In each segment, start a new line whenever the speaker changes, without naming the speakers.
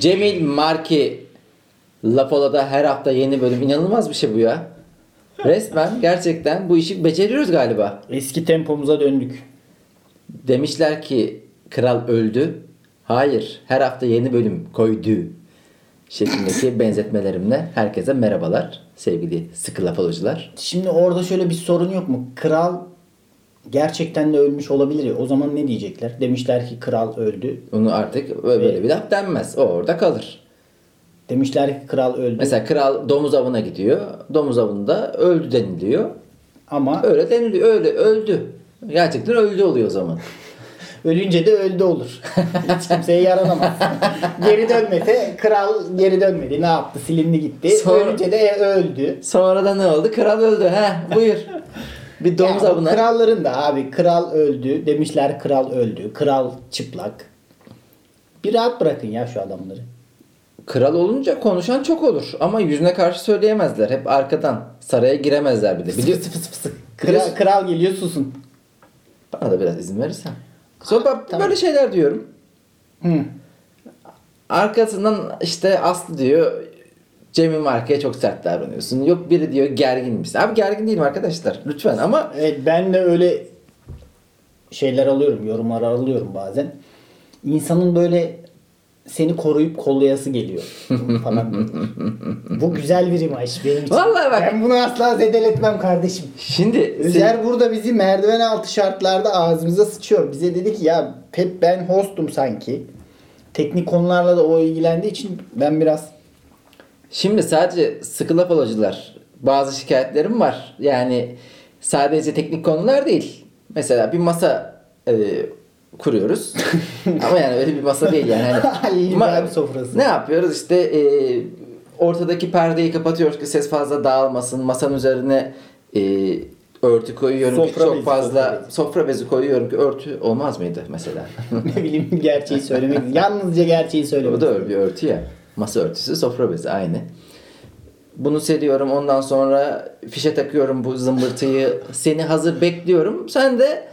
Cemil Marki Lapola'da her hafta yeni bölüm. İnanılmaz bir şey bu ya. Resmen gerçekten bu işi beceriyoruz galiba.
Eski tempomuza döndük.
Demişler ki kral öldü. Hayır. Her hafta yeni bölüm koydu. Şeklindeki benzetmelerimle herkese merhabalar sevgili sıkı lapolacılar.
Şimdi orada şöyle bir sorun yok mu? Kral gerçekten de ölmüş olabilir ya. O zaman ne diyecekler? Demişler ki kral öldü.
Onu artık böyle bir laf denmez. O orada kalır.
Demişler ki kral öldü.
Mesela kral domuz avına gidiyor. Domuz avında öldü deniliyor.
Ama
Öyle deniliyor. Öyle öldü. Gerçekten öldü oluyor o zaman.
ölünce de öldü olur. Hiç kimseye yaranamaz. geri dönmese kral geri dönmedi. Ne yaptı? Silindi gitti.
Sonra-
Ölünce de öldü.
Sonra da ne oldu? Kral öldü. He buyur. Bir domuz
Ya,
avına.
Kralların da abi kral öldü. Demişler kral öldü. Kral çıplak. Bir rahat bırakın ya şu adamları.
Kral olunca konuşan çok olur. Ama yüzüne karşı söyleyemezler. Hep arkadan. Saraya giremezler bir de. Biliyor,
Fıs fıs fıs. Kral, kral geliyor susun.
Bana da biraz izin verirsen. Sonra ben
tamam.
böyle şeyler diyorum.
Hı.
Arkasından işte Aslı diyor Cemil Marka'ya çok sert davranıyorsun. Yok biri diyor gergin misin? Abi gergin değilim arkadaşlar. Lütfen ama
Evet ben de öyle şeyler alıyorum, yorumlar alıyorum bazen. İnsanın böyle seni koruyup kollayası geliyor falan. Bu güzel bir imaj benim için.
Vallahi bak-
Ben bunu asla zedeletmem kardeşim.
şimdi
Özer burada bizi merdiven altı şartlarda ağzımıza sıçıyor. Bize dedi ki ya hep ben hostum sanki. Teknik konularla da o ilgilendiği için ben biraz
Şimdi sadece sıkı laf olacılar. Bazı şikayetlerim var. Yani sadece teknik konular değil. Mesela bir masa e, kuruyoruz. Ama yani öyle bir masa değil yani. Hani, Ma-
sofrası.
Ne yapıyoruz? İşte e, ortadaki perdeyi kapatıyoruz ki ses fazla dağılmasın. Masanın üzerine e, örtü koyuyorum ki
Sofra
çok
bezi,
fazla
sofra bezi.
sofra bezi koyuyorum ki örtü olmaz mıydı mesela?
ne bileyim gerçeği söylemek. Yalnızca gerçeği söylemek.
O da bir örtü ya. Masa örtüsü, sofra bezi aynı. Bunu seriyorum. Ondan sonra fişe takıyorum bu zımbırtıyı. Seni hazır bekliyorum. Sen de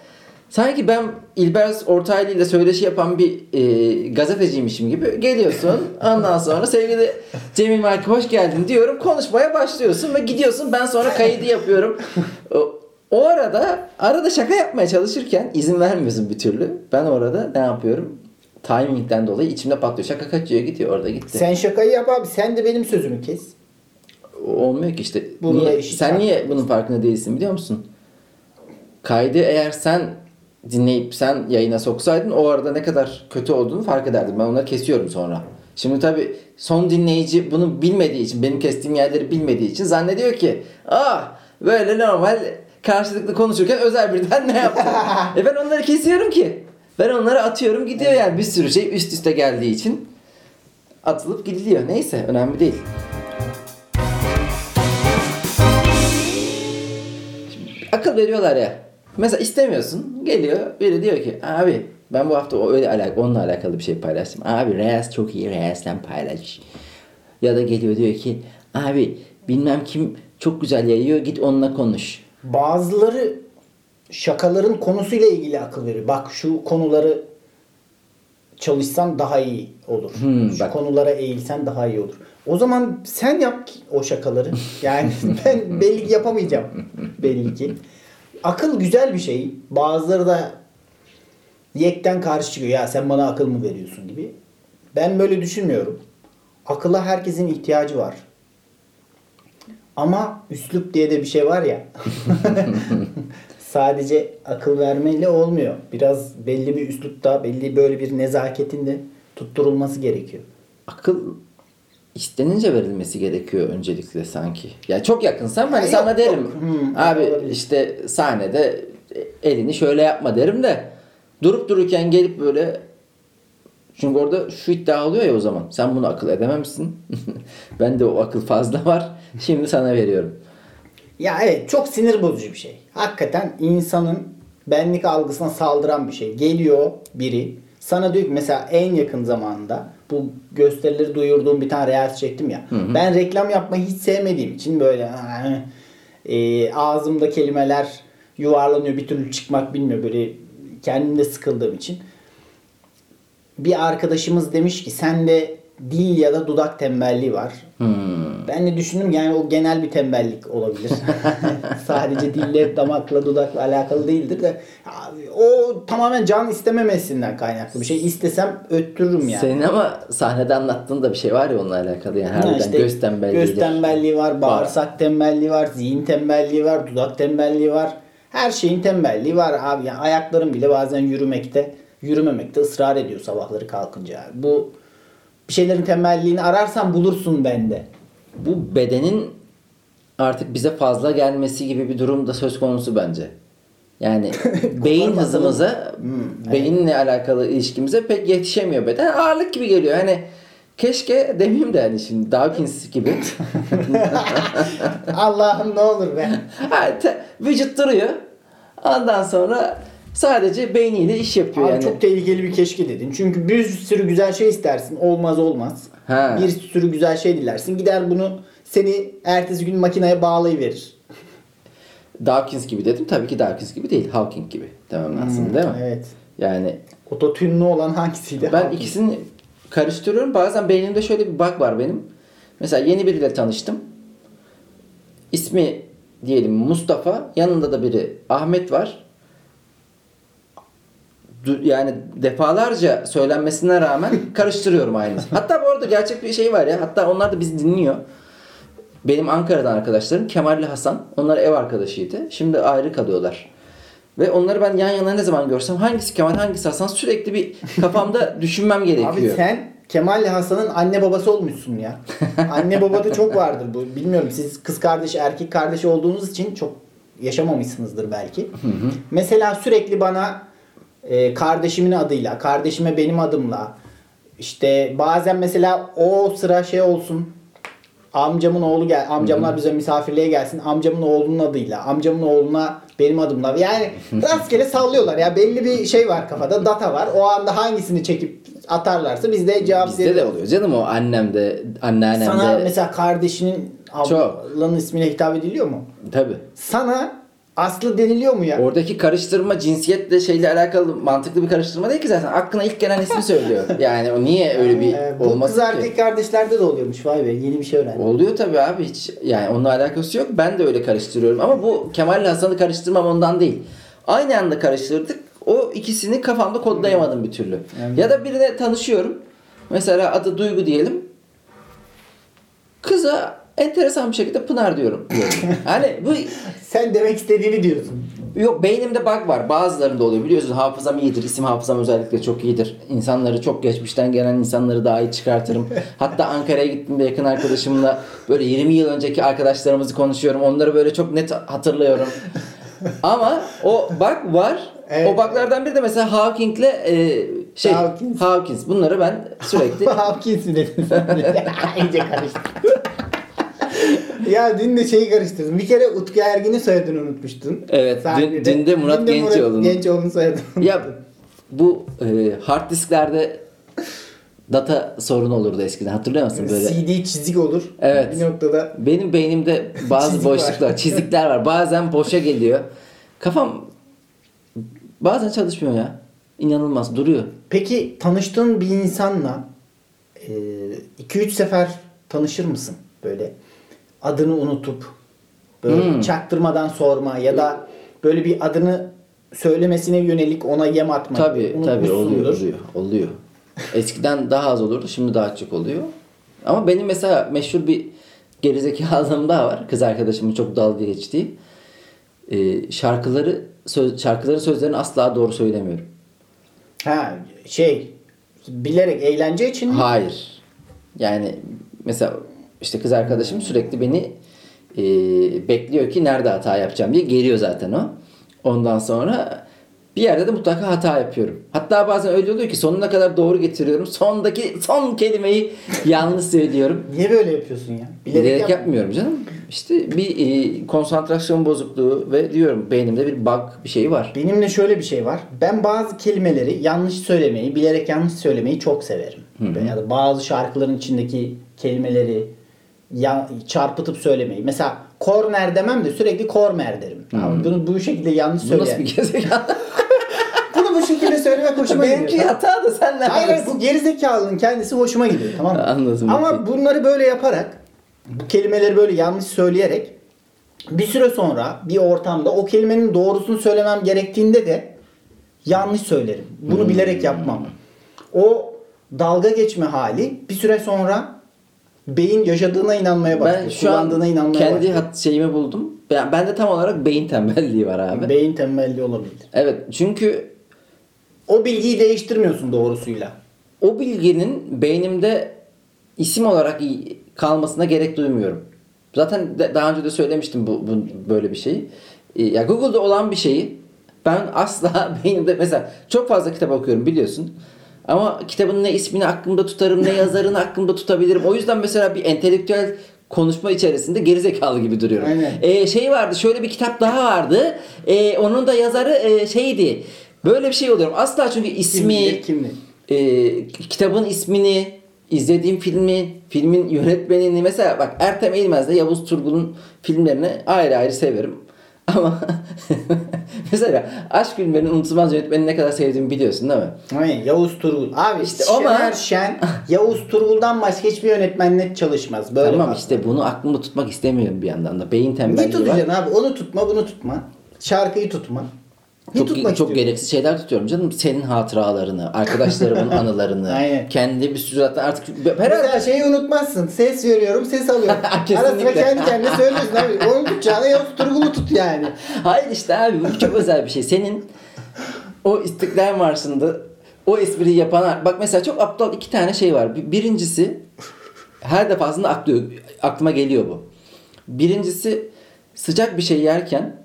sanki ben İlber Ortaylı ile söyleşi yapan bir e, gazeteciymişim gibi geliyorsun. Ondan sonra sevgili Cemil Marki hoş geldin diyorum. Konuşmaya başlıyorsun ve gidiyorsun. Ben sonra kaydı yapıyorum. O, o arada arada şaka yapmaya çalışırken izin vermiyorsun bir türlü. Ben orada ne yapıyorum? Timing'den dolayı içimde patlıyor. Şaka kaçıyor gidiyor orada gitti.
Sen şakayı yap abi. Sen de benim sözümü kes.
Olmuyor ki işte.
Bununla
Niye- sen
çarptı.
niye bunun farkında değilsin biliyor musun? Kaydı eğer sen dinleyip sen yayına soksaydın o arada ne kadar kötü olduğunu fark ederdin. Ben onları kesiyorum sonra. Şimdi tabi son dinleyici bunu bilmediği için, benim kestiğim yerleri bilmediği için zannediyor ki ah böyle normal karşılıklı konuşurken özel birden ne yaptı? e ben onları kesiyorum ki. Ben onları atıyorum gidiyor yani bir sürü şey üst üste geldiği için atılıp gidiliyor. Neyse önemli değil. akıl veriyorlar ya. Mesela istemiyorsun. Geliyor biri diyor ki abi ben bu hafta öyle alak onunla alakalı bir şey paylaştım. Abi Reels çok iyi Reels'ten paylaş. Ya da geliyor diyor ki abi bilmem kim çok güzel yayıyor git onunla konuş.
Bazıları şakaların konusuyla ilgili akıl veriyor. Bak şu konuları çalışsan daha iyi olur.
Hmm,
şu
bak.
konulara eğilsen daha iyi olur. O zaman sen yap o şakaları. Yani ben belli ki yapamayacağım. Belli ki. Akıl güzel bir şey. Bazıları da yekten karşı çıkıyor. Ya sen bana akıl mı veriyorsun gibi. Ben böyle düşünmüyorum. Akılla herkesin ihtiyacı var. Ama üslup diye de bir şey var ya. Sadece akıl vermeyle olmuyor. Biraz belli bir üslupta, belli böyle bir nezaketinde tutturulması gerekiyor.
Akıl istenince verilmesi gerekiyor öncelikle sanki. Ya çok yakınsam hani
Ya
sana
yok,
derim.
yok. Hmm,
abi
olabilir.
işte sahnede elini şöyle yapma derim de durup dururken gelip böyle çünkü orada şu iddia oluyor ya o zaman. Sen bunu akıl edememişsin. ben de o akıl fazla var. Şimdi sana veriyorum.
Ya evet çok sinir bozucu bir şey. Hakikaten insanın benlik algısına saldıran bir şey. Geliyor biri sana diyor ki mesela en yakın zamanda bu gösterileri duyurduğum bir tane reels çektim ya. Ben reklam yapmayı hiç sevmediğim için böyle e, ağzımda kelimeler yuvarlanıyor bir türlü çıkmak bilmiyor böyle kendimde sıkıldığım için bir arkadaşımız demiş ki sen de dil ya da dudak tembelliği var.
Hmm.
Ben de düşündüm yani o genel bir tembellik olabilir. Sadece dille, damakla, dudakla alakalı değildir de o tamamen can istememesinden kaynaklı bir şey. İstesem öttürürüm yani.
Senin ama sahnede anlattığın da bir şey var ya onunla alakalı yani
Ha,
harbiden
işte
göz tembelliği.
göz tembelliği var, bağırsak tembelliği var, zihin tembelliği var, dudak tembelliği var. Her şeyin tembelliği var abi. Yani ayakların bile bazen yürümekte, yürümemekte ısrar ediyor sabahları kalkınca. Bu bir şeylerin tembelliğini ararsan bulursun bende.
Bu bedenin artık bize fazla gelmesi gibi bir durum da söz konusu bence. Yani beyin hızımıza, beyinle alakalı ilişkimize pek yetişemiyor beden. Ağırlık gibi geliyor. Hani keşke demeyeyim de hani şimdi Dawkins gibi.
Allah'ım ne olur be.
Ha, te- vücut duruyor. Ondan sonra sadece beyniyle iş yapıyor
Abi
yani.
çok tehlikeli bir keşke dedin. Çünkü bir sürü güzel şey istersin. Olmaz olmaz.
Ha.
Bir sürü güzel şey dilersin. Gider bunu seni ertesi gün makineye bağlayıverir.
Dawkins gibi dedim. Tabii ki Dawkins gibi değil. Hawking gibi demem lazım değil mi?
Hmm, Evet.
Yani
Ototünlü olan hangisiydi?
Ben
Hawking.
ikisini karıştırıyorum. Bazen beynimde şöyle bir bug var benim. Mesela yeni biriyle tanıştım. İsmi diyelim Mustafa. Yanında da biri Ahmet var. Yani defalarca söylenmesine rağmen karıştırıyorum aynı. Hatta bu arada gerçek bir şey var ya. Hatta onlar da bizi dinliyor. Benim Ankara'dan arkadaşlarım Kemal ile Hasan. Onlar ev arkadaşıydı. Şimdi ayrı kalıyorlar. Ve onları ben yan yana ne zaman görsem hangisi Kemal hangisi Hasan sürekli bir kafamda düşünmem gerekiyor.
Abi sen Kemal ile Hasan'ın anne babası olmuşsun ya. anne babada çok vardır bu. Bilmiyorum siz kız kardeş erkek kardeş olduğunuz için çok yaşamamışsınızdır belki. Mesela sürekli bana e, kardeşimin adıyla, kardeşime benim adımla işte bazen mesela o sıra şey olsun amcamın oğlu gel amcamlar bize misafirliğe gelsin amcamın oğlunun adıyla amcamın oğluna benim adımla yani rastgele sallıyorlar ya belli bir şey var kafada data var o anda hangisini çekip atarlarsa biz de cevap
Bizde de oluyor canım o annemde, anneannemde.
Sana mesela kardeşinin
Çok.
ablanın ismine hitap ediliyor mu?
Tabii.
Sana Aslı deniliyor mu ya?
Oradaki karıştırma cinsiyetle şeyle alakalı mantıklı bir karıştırma değil ki zaten. Aklına ilk gelen ismi söylüyor. Yani o niye öyle bir
Ee, bu
olması
kız
ki?
erkek kardeşlerde de oluyormuş vay be yeni bir şey öğrendim.
Oluyor tabii abi hiç yani onunla alakası yok. Ben de öyle karıştırıyorum ama bu Kemal ile Hasan'ı karıştırmam ondan değil. Aynı anda karıştırdık. O ikisini kafamda kodlayamadım bir türlü.
Yani-
Ya da birine tanışıyorum. Mesela adı Duygu diyelim. Kıza enteresan bir şekilde Pınar diyorum. hani bu
Sen demek istediğini diyorsun.
Yok beynimde bug var. Bazılarında oluyor. Biliyorsun hafızam iyidir. İsim hafızam özellikle çok iyidir. İnsanları çok geçmişten gelen insanları daha iyi çıkartırım. Hatta Ankara'ya gittiğimde yakın arkadaşımla böyle 20 yıl önceki arkadaşlarımızı konuşuyorum. Onları böyle çok net hatırlıyorum. Ama o bug var.
Evet.
O buglardan biri de mesela Hawking'le e, şey
Hawkins.
Hawkins. Bunları ben sürekli
Hawkins mi dedin sen? İyice karıştı. Ya dün de şeyi karıştırdım. Bir kere Utku Ergin'in soyadını unutmuştun.
Evet, dün-
Sahnede.
dün de Murat Gençoğlu'nun.
Gençoğlu'nun soyadını
ya bu e, hard disklerde data sorunu olurdu eskiden. Hatırlıyor musun böyle?
CD çizik olur.
Evet.
Bir noktada
Benim beynimde bazı
Çizik var.
boşluklar, çizikler var. Bazen boşa geliyor. Kafam bazen çalışmıyor ya. İnanılmaz duruyor.
Peki tanıştığın bir insanla 2-3 sefer tanışır mısın? Böyle adını unutup böyle
Hmm.
çaktırmadan sorma ya da böyle bir adını söylemesine yönelik ona yem atma.
Tabii tabii oluyor oluyor. Oluyor. Eskiden daha az olurdu. Şimdi daha çok oluyor. Ama benim mesela meşhur bir gerizekalılığım daha var. Kız arkadaşımın çok dalga geçtiği. Ee, şarkıları söz, şarkıların sözlerini asla doğru söylemiyorum.
Ha şey bilerek eğlence için mi?
Hayır. Yani mesela işte kız arkadaşım sürekli beni e, bekliyor ki nerede hata yapacağım diye geliyor zaten o. Ondan sonra bir yerde de mutlaka hata yapıyorum. Hatta bazen öyle oluyor ki sonuna kadar doğru getiriyorum. Sondaki son kelimeyi yanlış söylüyorum.
Niye böyle yapıyorsun ya?
Bilerek,
yap-
yapmıyorum canım. İşte bir e, konsantrasyon bozukluğu ve diyorum beynimde bir bug bir şey var.
Benimle şöyle bir şey var. Ben bazı kelimeleri yanlış söylemeyi, bilerek yanlış söylemeyi çok severim. Ya da bazı şarkıların içindeki kelimeleri ya, çarpıtıp söylemeyi. Mesela korner demem de sürekli kormer derim. Tamam mı? Bunu bu şekilde yanlış
Bu nasıl bir gezegen?
Bunu bu şekilde söylemek hoşuma gidiyor.
Benimki hata da sen ne
Hayır bu gerizekalının kendisi hoşuma gidiyor tamam mı?
Anladım,
Ama
okey.
bunları böyle yaparak bu kelimeleri böyle yanlış söyleyerek bir süre sonra bir ortamda o kelimenin doğrusunu söylemem gerektiğinde de yanlış söylerim. Bunu
Hmm.
bilerek yapmam. O dalga geçme hali bir süre sonra beyin yaşadığına inanmaya başlıyor.
Ben şu an
kullandığına inanmaya
kendi hat şeyimi buldum. Ben, bende tam olarak beyin tembelliği var abi.
Beyin tembelliği olabilir.
evet çünkü
O bilgiyi değiştirmiyorsun doğrusuyla.
o bilginin beynimde isim olarak kalmasına gerek duymuyorum. Zaten de- daha önce de söylemiştim bu, bu böyle bir şeyi. Ee, Ya Google'da olan bir şeyi ben asla beynimde mesela çok fazla kitap okuyorum biliyorsun. Ama kitabın ne ismini aklımda tutarım ne yazarını aklımda tutabilirim. O yüzden mesela bir entelektüel konuşma içerisinde gerizekalı gibi duruyorum.
Aynen.
Ee, şey vardı şöyle bir kitap daha vardı. Ee, onun da yazarı e, şeydi. Böyle bir şey oluyorum. Asla çünkü ismi,
bilir, kim bilir?
e, kitabın ismini, izlediğim filmi, filmin yönetmenini mesela bak Ertem Eğilmez'de Yavuz Turgul'un filmlerini ayrı ayrı severim. Ama mesela Aşk Filmlerinin unutulmaz yönetmenini ne kadar sevdiğimi biliyorsun değil mi?
Aynen Yavuz Turgul. Abi
İşte
işte
ama-
Şener Şen Yavuz Turgul'dan başka hiçbir yönetmenle çalışmaz. Böyle
tamam
bak.
işte bunu aklımda tutmak istemiyorum bir yandan da. Beyin
Ne
tembelliği var.
tutacaksın abi? Onu tutma, bunu tutma. Şarkıyı tutma. Ne
Çok,
tutmak
çok gereksiz şeyler tutuyorum canım. Senin hatıralarını, arkadaşlarımın anılarını,
Aynen.
kendi bir sürü zaten artık herhalde
Mesela şeyi unutmazsın. Ses veriyorum, ses alıyorum. Ara sıra kendi kendine söylüyorsun abi. Onu tutacağına Yavuz Turgul'u tut yani.
Hayır işte abi bu çok özel bir şey. Senin o İstiklal Marşı'nda o espriyi yapan bak mesela çok aptal iki tane şey var. Bir- Birincisi her defasında aklıma geliyor bu. Birincisi sıcak bir şey yerken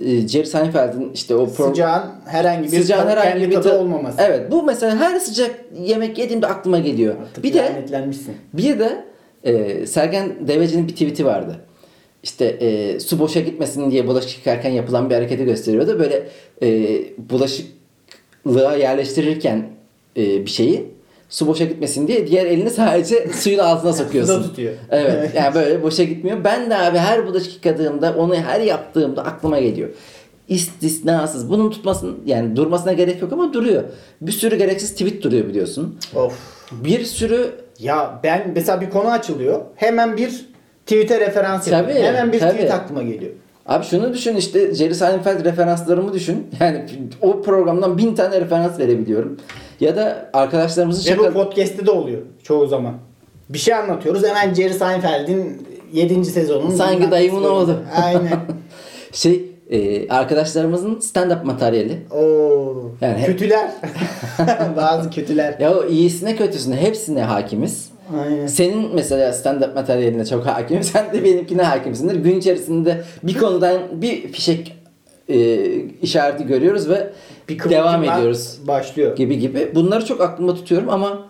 Jerry Seinfeld'in işte o pro-
Sıcağın herhangi bir
sıcağın
tadı,
herhangi
kendi
bir
tadı
ta-
olmaması.
Evet bu mesela her sıcak yemek yediğimde aklıma geliyor.
Artık
bir de bir de e, Sergen Deveci'nin bir tweet'i vardı. İşte e, su boşa gitmesin diye bulaşık yıkarken yapılan bir hareketi gösteriyordu. Böyle e, bulaşıklığa yerleştirirken e, bir şeyi su boşa gitmesin diye diğer elini sadece suyun altına sokuyorsun.
Suda tutuyor.
Evet yani böyle boşa gitmiyor. Ben de abi her bulaşık yıkadığımda onu her yaptığımda aklıma geliyor. İstisnasız. Bunun tutmasın yani durmasına gerek yok ama duruyor. Bir sürü gereksiz tweet duruyor biliyorsun.
Of.
Bir sürü
Ya ben mesela bir konu açılıyor. Hemen bir tweet'e referans yapıyorum.
Tabii,
Hemen bir
tabii.
tweet aklıma geliyor.
Abi şunu düşün işte Jerry Seinfeld referanslarımı düşün. Yani o programdan bin tane referans verebiliyorum. Ya da arkadaşlarımızın
Ve bu
şaka...
podcast'te de oluyor çoğu zaman. Bir şey anlatıyoruz hemen Jerry Seinfeld'in 7. sezonunun
Sanki dayımın oğlu.
Aynen.
şey e, arkadaşlarımızın stand-up materyali.
Oo.
Yani hep-
kötüler. Bazı kötüler.
Ya o iyisine kötüsüne hepsine hakimiz.
Aynen.
Senin mesela stand-up materyaline çok hakim. Sen de benimkine hakimsindir. Gün içerisinde bir konudan bir fişek e, işareti görüyoruz ve
Bir
devam ediyoruz.
Başlıyor.
gibi gibi. Bunları çok aklımda tutuyorum ama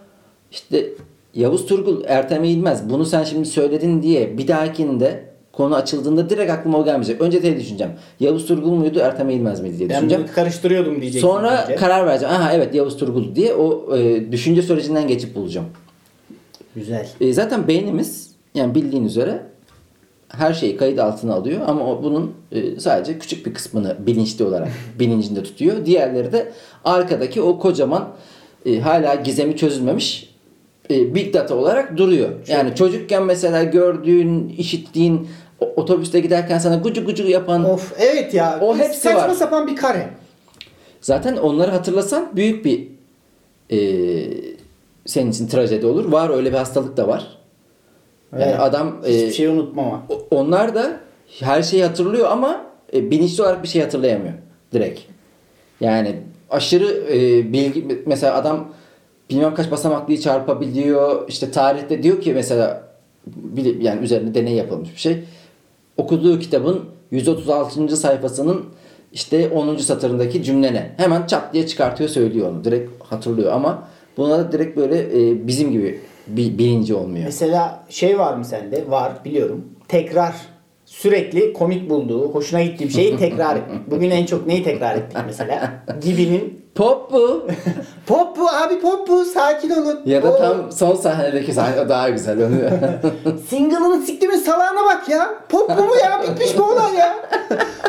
işte Yavuz Turgul, Ertem Eğilmez bunu sen şimdi söyledin diye bir dahakinde konu açıldığında direkt aklıma o gelmeyecek. Önce şey düşüneceğim. Yavuz Turgul muydu, Ertem Eğilmez miydi diye
Ben
düşüneceğim.
bunu karıştırıyordum diyeceksin.
Sonra
bence.
karar vereceğim. Aha evet Yavuz Turgul diye o e, düşünce sürecinden geçip bulacağım.
Güzel.
E, zaten beynimiz yani bildiğin üzere her şeyi kayıt altına alıyor ama o bunun e, sadece küçük bir kısmını bilinçli olarak bilincinde tutuyor. Diğerleri de arkadaki o kocaman e, hala gizemi çözülmemiş e, big data olarak duruyor. yani çocukken mesela gördüğün, işittiğin otobüste giderken sana gucu gucu yapan
Of evet ya.
O hepsi
saçma
var.
sapan bir kare.
Zaten onları hatırlasan büyük bir e, senin için trajedi olur. Var öyle bir hastalık da var. Yani
Evet.
adam e,
Hiçbir şey unutmama.
onlar da her şeyi hatırlıyor ama e, bilinçli olarak bir şey hatırlayamıyor direkt. Yani aşırı e, bilgi mesela adam bilmem kaç basamaklıyı çarpabiliyor. İşte tarihte diyor ki mesela yani üzerinde deney yapılmış bir şey. Okuduğu kitabın 136. sayfasının işte 10. satırındaki cümle ne? Hemen çat diye çıkartıyor söylüyor onu. Direkt hatırlıyor ama buna da direkt böyle e, bizim gibi bir bilinci olmuyor.
Mesela şey var mı sende? Var biliyorum. Tekrar. Sürekli komik bulduğu, hoşuna gittiği bir şeyi tekrar etmek. Bugün en çok neyi tekrar ettik mesela? Gibinin.
Pop bu.
Pop bu abi pop bu sakin olun.
Ya da
Oo,
tam son sahnedeki sahne daha güzel. Onu
Single'ını siktimin salağına bak ya. Pop bu mu ya? Bitmiş bu olay ya.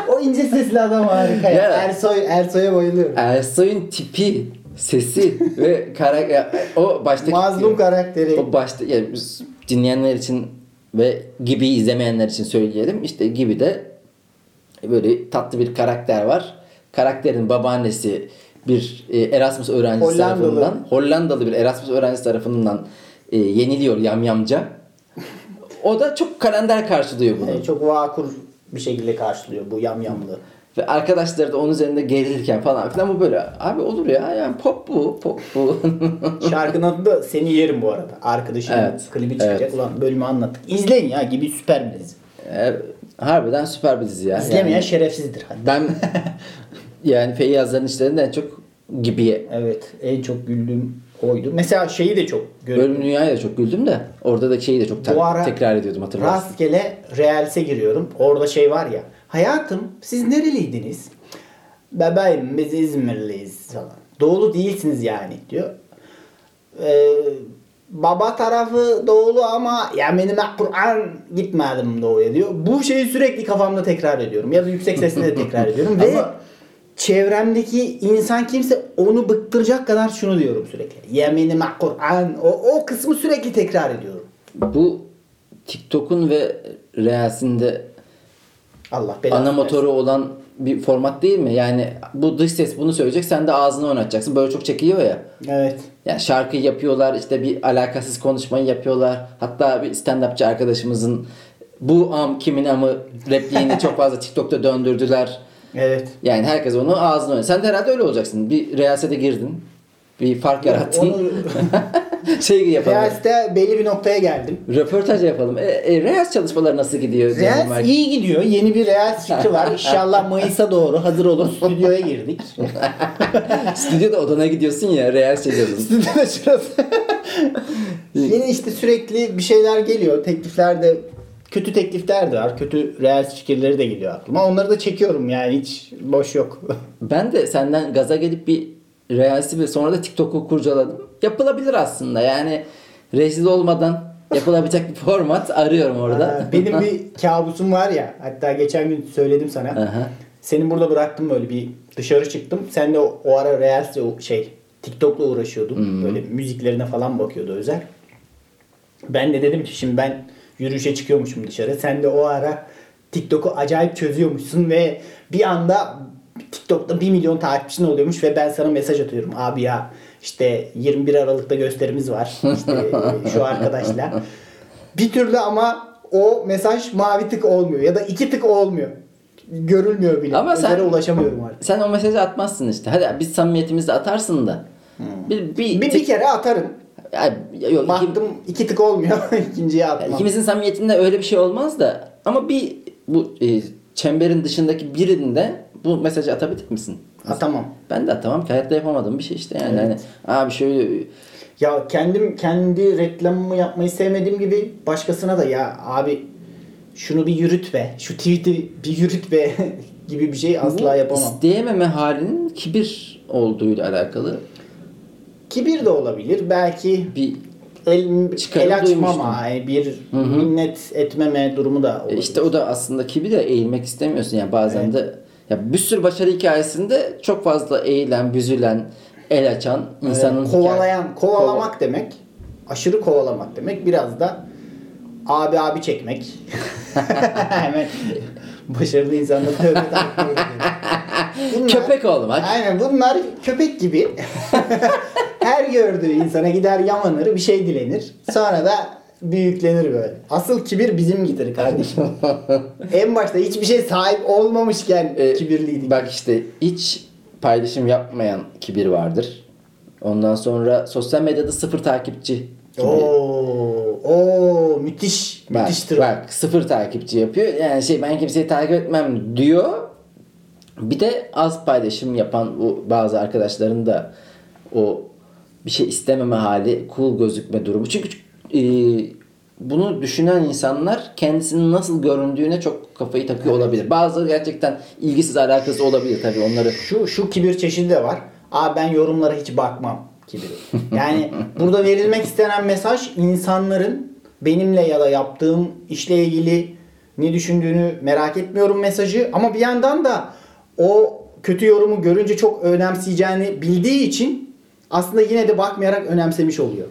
O o ince sesli adam harika ya.
Ya.
Ersoy, Ersoy'a bayılıyorum.
Ersoy'un tipi, sesi ve karakter o baştaki
Mazlum karakteri.
o başta yani biz dinleyenler için ve gibi izlemeyenler için söyleyelim. İşte gibi de böyle tatlı bir karakter var. Karakterin babaannesi bir e, Erasmus öğrencisi
Hollandalı.
tarafından Hollandalı bir Erasmus öğrencisi tarafından e, yeniliyor yamyamca. O da çok kalender karşılıyor bunu.
Yani çok vakur bir şekilde karşılıyor bu yamyamlığı.
Ve arkadaşları da onun üzerinde gerilirken falan filan bu böyle abi olur ya yani pop bu pop bu.
Şarkının adı da Seni Yerim bu arada. Arkadaşımın
Evet,
klibi çıkacak.
evet.
Ulan bölümü anlattık. İzleyin ya gibi süper bir dizi.
E, harbiden süper bir dizi ya.
İzlemeyen
Yani
şerefsizdir. Hadi.
ben yani Feyyazların işlerinden en çok gibiye
Evet en çok güldüğüm oydu. Mesela şeyi de çok görüyorum.
Bölüm Dünya'ya da çok güldüm de orada da şeyi de çok te-
ara
tekrar ediyordum hatırlarsın.
Rastgele Reels'e giriyorum. Orada şey var ya. Hayatım siz nereliydiniz? Bebeğim biz İzmirliyiz falan. Doğulu değilsiniz yani diyor. Ee, baba tarafı doğulu ama yeminime Kur'an gitmedim doğuya diyor. Bu şeyi sürekli kafamda tekrar ediyorum. Ya da yüksek sesle de tekrar ediyorum. Ve
Ama-
çevremdeki insan kimse onu bıktıracak kadar şunu diyorum sürekli. Yeminime Kur'an. O, o kısmı sürekli tekrar ediyorum.
Bu TikTok'un ve Reels'in de
Allah belanı
ana
versin.
motoru olan bir format değil mi? Yani bu dış ses bunu söyleyecek sen de ağzını oynatacaksın. Böyle çok çekiliyor ya.
Evet.
Yani şarkı yapıyorlar işte bir alakasız konuşmayı yapıyorlar. Hatta bir stand-upçı arkadaşımızın bu am kimin amı repliğini çok fazla TikTok'ta döndürdüler.
Evet.
Yani herkes onu ağzına oynuyor. Sen de herhalde öyle olacaksın. Bir reyasete girdin. Bir fark yarattın.
Onu
şey yapalım.
Reels'te belli bir noktaya geldim.
Röportaj yapalım. E, e, Reels çalışmaları nasıl gidiyor?
Reels iyi gidiyor. Yeni bir Reels fikri var. İnşallah Mayıs'a doğru hazır olur. Stüdyoya girdik.
Stüdyoda odana gidiyorsun ya Reels çekiyorsun.
Stüdyoda şurası. Yeni işte sürekli bir şeyler geliyor. Teklifler de kötü teklifler de var. Kötü Reels fikirleri de geliyor aklıma. Onları da çekiyorum yani hiç boş yok.
ben de senden gaza gelip bir Reels'i ve sonra da TikTok'u kurcaladım. Yapılabilir aslında. Yani rezil olmadan yapılabilecek bir format arıyorum orada.
Benim bir kabusum var ya. Hatta geçen gün söyledim sana.
Aha.
Senin burada bıraktım böyle bir dışarı çıktım. Sen de o, o ara Reels'le o şey TikTok'la uğraşıyordun. Böyle müziklerine falan bakıyordu Özer. Ben de dedim ki şimdi ben yürüyüşe çıkıyormuşum dışarı. Sen de o ara TikTok'u acayip çözüyormuşsun ve bir anda TikTok'ta 1 milyon takipçin oluyormuş ve ben sana mesaj atıyorum. Abi ya işte 21 Aralık'ta gösterimiz var. İşte şu arkadaşla. Bir türlü ama o mesaj mavi tık olmuyor ya da iki tık olmuyor. Görülmüyor bile.
Ama sen-
Özer'e ulaşamıyorum artık.
Sen o mesajı atmazsın işte. Hadi biz samimiyetimizde atarsın da. Bir, bir,
Bir, bir kere atarım.
Ya, yok, iki-
Baktım iki tık olmuyor. İkinciye atmam.
İkimizin samimiyetinde öyle bir şey olmaz da ama bir bu e, çemberin dışındaki birinde bu mesajı atabilir misin?
Atamam.
Ben de atamam ki hayatta yapamadığım bir şey işte yani.
Evet.
Hani, abi şöyle
Ya kendim kendi reklamımı yapmayı sevmediğim gibi başkasına da ya abi şunu bir yürüt be. Şu tweet'i bir yürüt be gibi bir şey asla
bu
yapamam.
isteyememe halinin kibir olduğuyla alakalı
Kibir de olabilir. Belki
bir
el,
Çıkarım
el açmama,
duymuştum.
bir minnet etmeme durumu da
e,
olabilir.
işte o da aslında kibire eğilmek istemiyorsun yani bazen de ya bir sürü başarı hikayesinde çok fazla eğilen, büzülen, el açan insanın
Evet, kovalayan,
hikaye-
kovalamak demek, aşırı kovalamak demek biraz da abi abi çekmek. Hemen başarılı insanlar tövbe takmıyor. Bunlar-
köpek olmak.
Aynen bunlar köpek gibi. Her gördüğü insana gider yamanır, bir şey dilenir. Sonra da büyüklenir böyle. Asıl kibir bizim gider kardeşim. en başta hiçbir şey sahip olmamışken
E,
kibirliydik.
Bak işte hiç paylaşım yapmayan kibir vardır. Ondan sonra sosyal medyada sıfır takipçi gibi.
Oo, oo müthiş.
Bak,
Müthiştir.
bak sıfır takipçi yapıyor. Yani şey ben kimseyi takip etmem diyor. Bir de az paylaşım yapan bu bazı arkadaşların da o bir şey istememe hali, cool gözükme durumu. Çünkü e, bunu düşünen insanlar kendisinin nasıl göründüğüne çok kafayı takıyor olabilir. Bazıları gerçekten ilgisiz alakası olabilir tabii onları.
Şu şu kibir çeşidi de var. Aa ben yorumlara hiç bakmam kibiri. Yani burada verilmek istenen mesaj insanların benimle ya da yaptığım işle ilgili ne düşündüğünü merak etmiyorum mesajı ama bir yandan da o kötü yorumu görünce çok önemseyeceğini bildiği için aslında yine de bakmayarak önemsemiş oluyor.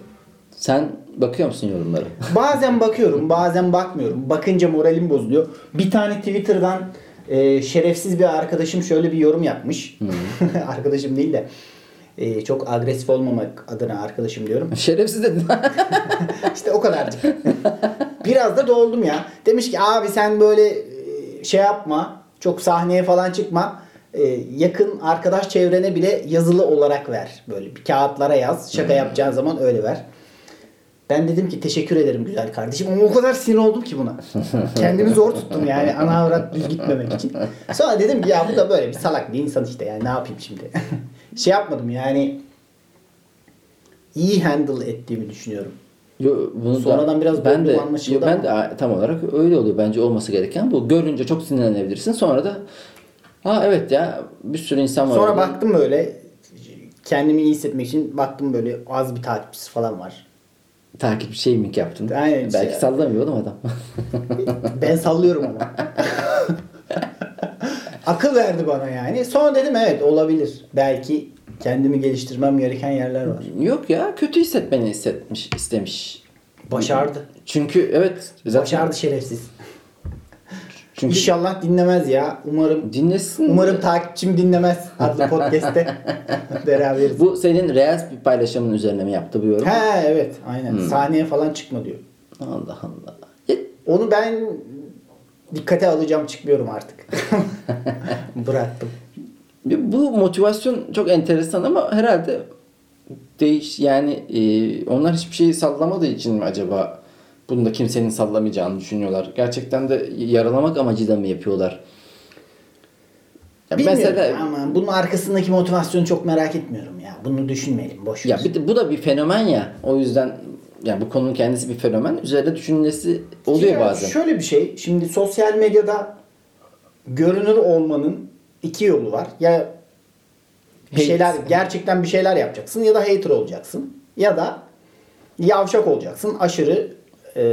Sen bakıyor musun yorumlara?
Bazen bakıyorum, bazen bakmıyorum. Bakınca moralim bozuluyor. Bir tane Twitter'dan e, şerefsiz bir arkadaşım şöyle bir yorum yapmış. arkadaşım değil de e, çok agresif olmamak adına arkadaşım diyorum.
Şerefsiz dedin.
İşte o kadarcık. Biraz da doldum ya. Demiş ki abi sen böyle e, şey yapma. Çok sahneye falan çıkma. E, yakın arkadaş çevrene bile yazılı olarak ver. Böyle bir kağıtlara yaz. Şaka yapacağın zaman öyle ver. Ben dedim ki teşekkür ederim güzel kardeşim ama o kadar sinir oldum ki buna. Kendimi zor tuttum yani ana avrat düz gitmemek için. Sonra dedim ki ya bu da böyle bir salak bir insan işte yani ne yapayım şimdi. şey yapmadım yani iyi handle ettiğimi düşünüyorum.
Yo, bunu
Sonradan biraz
ben de, yo, ben de tam olarak öyle oluyor bence olması gereken bu. Görünce çok sinirlenebilirsin. Sonra da ha evet ya bir sürü insan var.
Sonra
orada.
baktım böyle kendimi iyi hissetmek için baktım böyle az bir takipçisi falan var.
takip şey mi yaptın?
Aynen,
Belki
şey-
sallamıyor oğlum adam.
Ben sallıyorum ama. Akıl verdi bana yani. Sonra dedim evet olabilir. Belki kendimi geliştirmem gereken yerler var.
Yok ya kötü hissetmeni hissetmiş istemiş.
Başardı.
Çünkü evet zaten
Başardı şerefsiz.
çünkü
İnşallah dinlemez ya. Umarım
dinlesin.
umarım takipçim dinlemez adlı podcast'te beraberiz.
Bu senin reels bir paylaşımın üzerine mi yaptı bu yorum?
He evet aynen.
Hmm.
Sahneye falan çıkma diyor.
Allah Allah.
Onu ben dikkate alacağım çıkmıyorum artık. Bıraktım.
Bu motivasyon çok enteresan ama herhalde değiş yani e, onlar hiçbir şeyi sallamadığı için mi acaba bunu da kimsenin sallamayacağını düşünüyorlar. Gerçekten de yaralamak amacıyla mı yapıyorlar? Ya
Bilmiyorum
mesela
ama bunun arkasındaki motivasyonu çok merak etmiyorum ya. Bunu düşünmeyelim boş
ya bir de, bu da bir fenomen ya. O yüzden yani bu konunun kendisi bir fenomen. Üzerinde düşünülmesi oluyor
Ya
bazen.
Şöyle bir şey. Şimdi sosyal medyada görünür olmanın iki yolu var. Ya bir şeyler gerçekten bir şeyler yapacaksın ya da hater olacaksın. Ya da yavşak olacaksın. Aşırı e,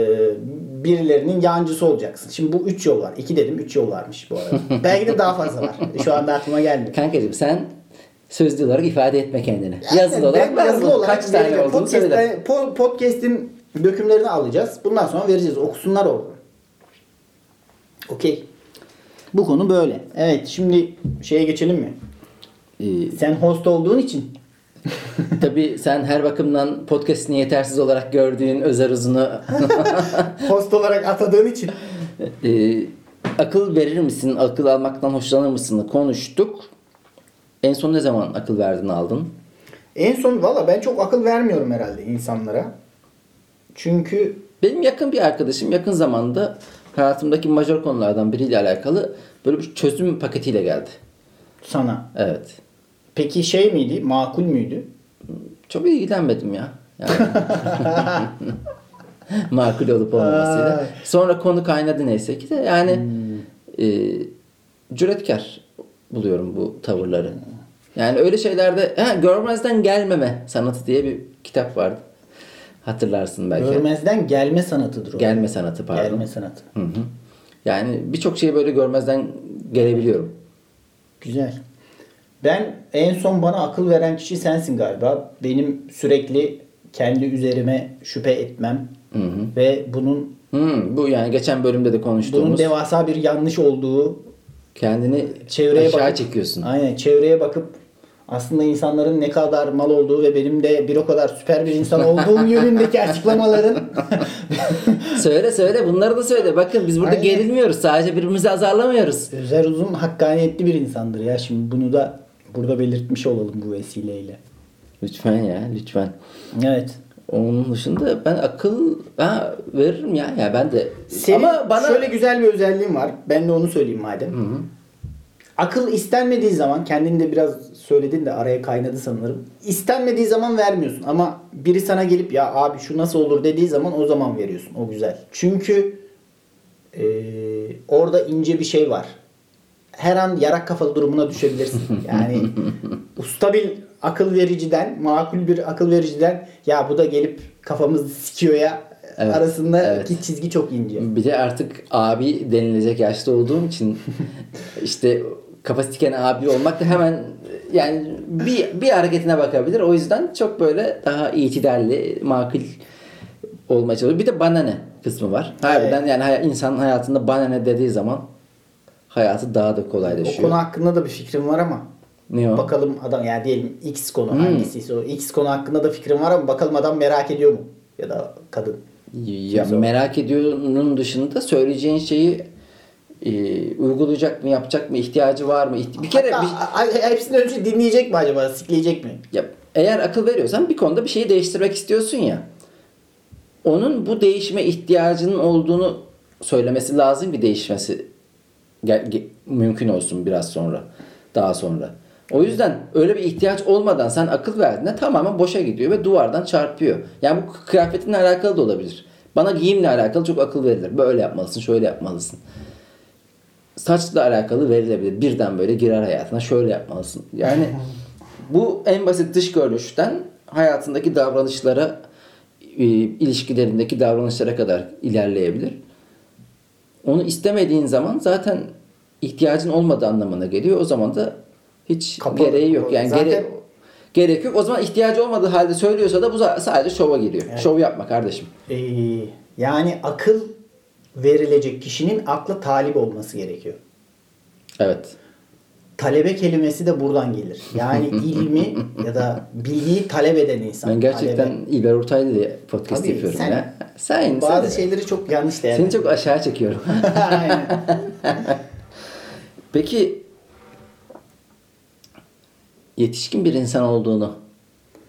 birilerinin yancısı olacaksın. Şimdi bu üç yol var. İki dedim üç yol varmış bu arada. Belki de daha fazla var. Şu anda aklıma gelmiyor.
Kankacığım sen sözlü olarak ifade etme kendini.
Yani
yazılı olarak
ben
yazılı
olarak
kaç tane olduğunu söyle.
Podcast'te- po- Podcast'in dökümlerini alacağız. Bundan sonra vereceğiz. Okusunlar orada. Okey. Bu konu böyle. Evet şimdi şeye geçelim mi?
Ee,
Sen host olduğun için
Tabii sen her bakımdan podcast'ini yetersiz olarak gördüğün Özer Uzun'u
host olarak atadığın için
e, akıl verir misin, akıl almaktan hoşlanır mısın konuştuk. En son ne zaman akıl verdin aldın?
en son valla ben çok akıl vermiyorum herhalde insanlara. Çünkü
Benim yakın bir arkadaşım yakın zamanda hayatımdaki majör konulardan biriyle alakalı böyle bir çözüm paketiyle geldi.
sana
Evet.
peki şey miydi? Makul müydü?
Çok ilgilenmedim ya. Yani. Makul olup olmamasıyla. Sonra konu kaynadı neyse ki de yani e, cüretkar buluyorum bu tavırları. Yani öyle şeylerde ha, görmezden gelmeme sanatı diye bir kitap vardı. Hatırlarsın belki.
Görmezden gelme sanatıdır o.
Gelme sanatı pardon.
Gelme sanatı.
Hı hı. Yani birçok şeyi böyle görmezden gelebiliyorum.
Güzel. Ben en son bana akıl veren kişi sensin galiba. Benim sürekli kendi üzerime şüphe etmem ve bunun
Hmm, bu yani geçen bölümde de
bunun
konuştuğumuz
devasa bir yanlış olduğu
kendini
çevreye
aşağı
bakıp
çekiyorsun.
Aynen çevreye bakıp aslında insanların ne kadar mal olduğu ve benim de bir o kadar süper bir insan olduğum yönündeki açıklamaların
Söyle söyle bunları da söyle. Bakın biz burada
Aynen.
gerilmiyoruz. Sadece birbirimizi azarlamıyoruz.
Özer Uzun hakkaniyetli bir insandır ya. Şimdi bunu da burada belirtmiş olalım bu vesileyle.
Lütfen ya lütfen.
Evet.
Onun dışında ben akıl ha, veririm ya. Ya ben de
Senin
ama bana
şöyle güzel bir özelliğin var. Ben de onu söyleyeyim madem. Akıl istenmediği zaman kendin de biraz söyledin de araya kaynadı sanırım. İstenmediği zaman vermiyorsun ama biri sana gelip ya abi şu nasıl olur dediği zaman o zaman veriyorsun. O güzel. Çünkü eee, orada ince bir şey var. Her an yarak kafalı durumuna düşebilirsin. Yani usta bir akıl vericiden, makul bir akıl vericiden ya bu da gelip kafamızı sikiyor ya
Evet,
arasındaki
evet.
çizgi çok ince.
Bir de artık abi denilecek yaşta olduğum için işte kafası tiken abi olmak da hemen yani bir, bir hareketine bakabilir. O yüzden çok böyle daha itidalli, makul olmaya çalışıyor. Bir de bana ne kısmı var. Harbiden yani insan hayatında bana ne dediği zaman hayatı daha da
O
kolaylaşıyor.
konu hakkında da bir fikrim var ama
Ne o?
bakalım adam yani diyelim X konu
Hmm.
hangisiyse o X konu hakkında da fikrim var ama bakalım adam merak ediyor mu? Ya da kadın.
Ya
Kimse o.
merak ediyor'nun dışında söyleyeceğin şeyi e, uygulayacak mı, yapacak mı, ihtiyacı var mı? Bir kere
Hatta
bir,
hepsinden önce dinleyecek mi acaba? Sikleyecek mi?
Ya, eğer akıl veriyorsan bir konuda bir şeyi değiştirmek istiyorsun ya. Onun bu değişime ihtiyacının olduğunu söylemesi lazım ki değişmesi gel- ge- mümkün olsun biraz sonra. Daha sonra. O yüzden öyle bir ihtiyaç olmadan sen akıl verdiğinde tamamen boşa gidiyor ve duvardan çarpıyor. Yani bu kıyafetinle alakalı da olabilir. Bana giyimle alakalı çok akıl verilir. Böyle yapmalısın, şöyle yapmalısın. Saçla alakalı verilebilir. Birden böyle girer hayatına şöyle yapmalısın. Yani bu en basit dış görünüşten hayatındaki davranışlara, e, ilişkilerindeki davranışlara kadar ilerleyebilir. Onu istemediğin zaman zaten ihtiyacın olmadığı anlamına geliyor. O zaman da hiç
Kapalı.
gereği yok. Yani
Zaten-
gere- gerek yok. O zaman ihtiyacı olmadığı halde söylüyorsa da bu sadece şova giriyor. Şov yapma kardeşim.
Ee, yani akıl verilecek kişinin akla talip olması gerekiyor.
Evet.
Talebe kelimesi de buradan gelir. Yani ilmi ya da bilgiyi talep eden insan.
Ben gerçekten
Talebe.
İlber Ortaylı diye podcast
Tabii,
yapıyorum
sen-
ya. Sen,
Bazı
sen-
şeyleri çok yanlış
Seni
değerlendiriyor.
çok aşağı çekiyorum.
Aynen.
Peki yetişkin bir insan olduğunu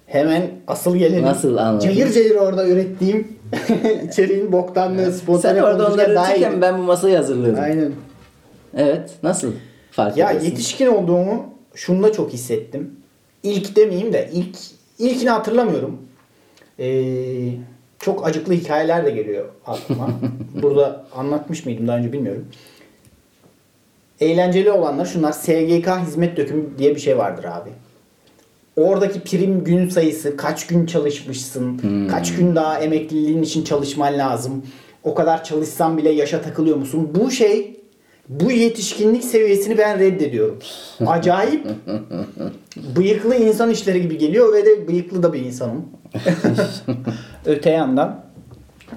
Hemen asıl gelelim.
Nasıl anladın?
Cayır cayır orada ürettiğim içeriğin boktanlığı,
sen
spontane
orada onları
iyi.
ben bu masayı hazırlıyordum.
Aynen.
Evet. Nasıl fark
Ya
ediyorsun?
yetişkin olduğumu şunda çok hissettim. İlk demeyeyim de ilk ilkini hatırlamıyorum. Ee, çok acıklı hikayeler de geliyor aklıma. Burada anlatmış mıydım daha önce bilmiyorum. Eğlenceli olanlar şunlar. SGK hizmet dökümü diye bir şey vardır abi. Oradaki prim gün sayısı, kaç gün çalışmışsın, kaç gün daha emekliliğin için çalışman lazım. O kadar çalışsan bile yaşa takılıyor musun? Bu şey, bu yetişkinlik seviyesini ben reddediyorum. Acayip bıyıklı insan işleri gibi geliyor ve de bıyıklı da bir insanım. Öte yandan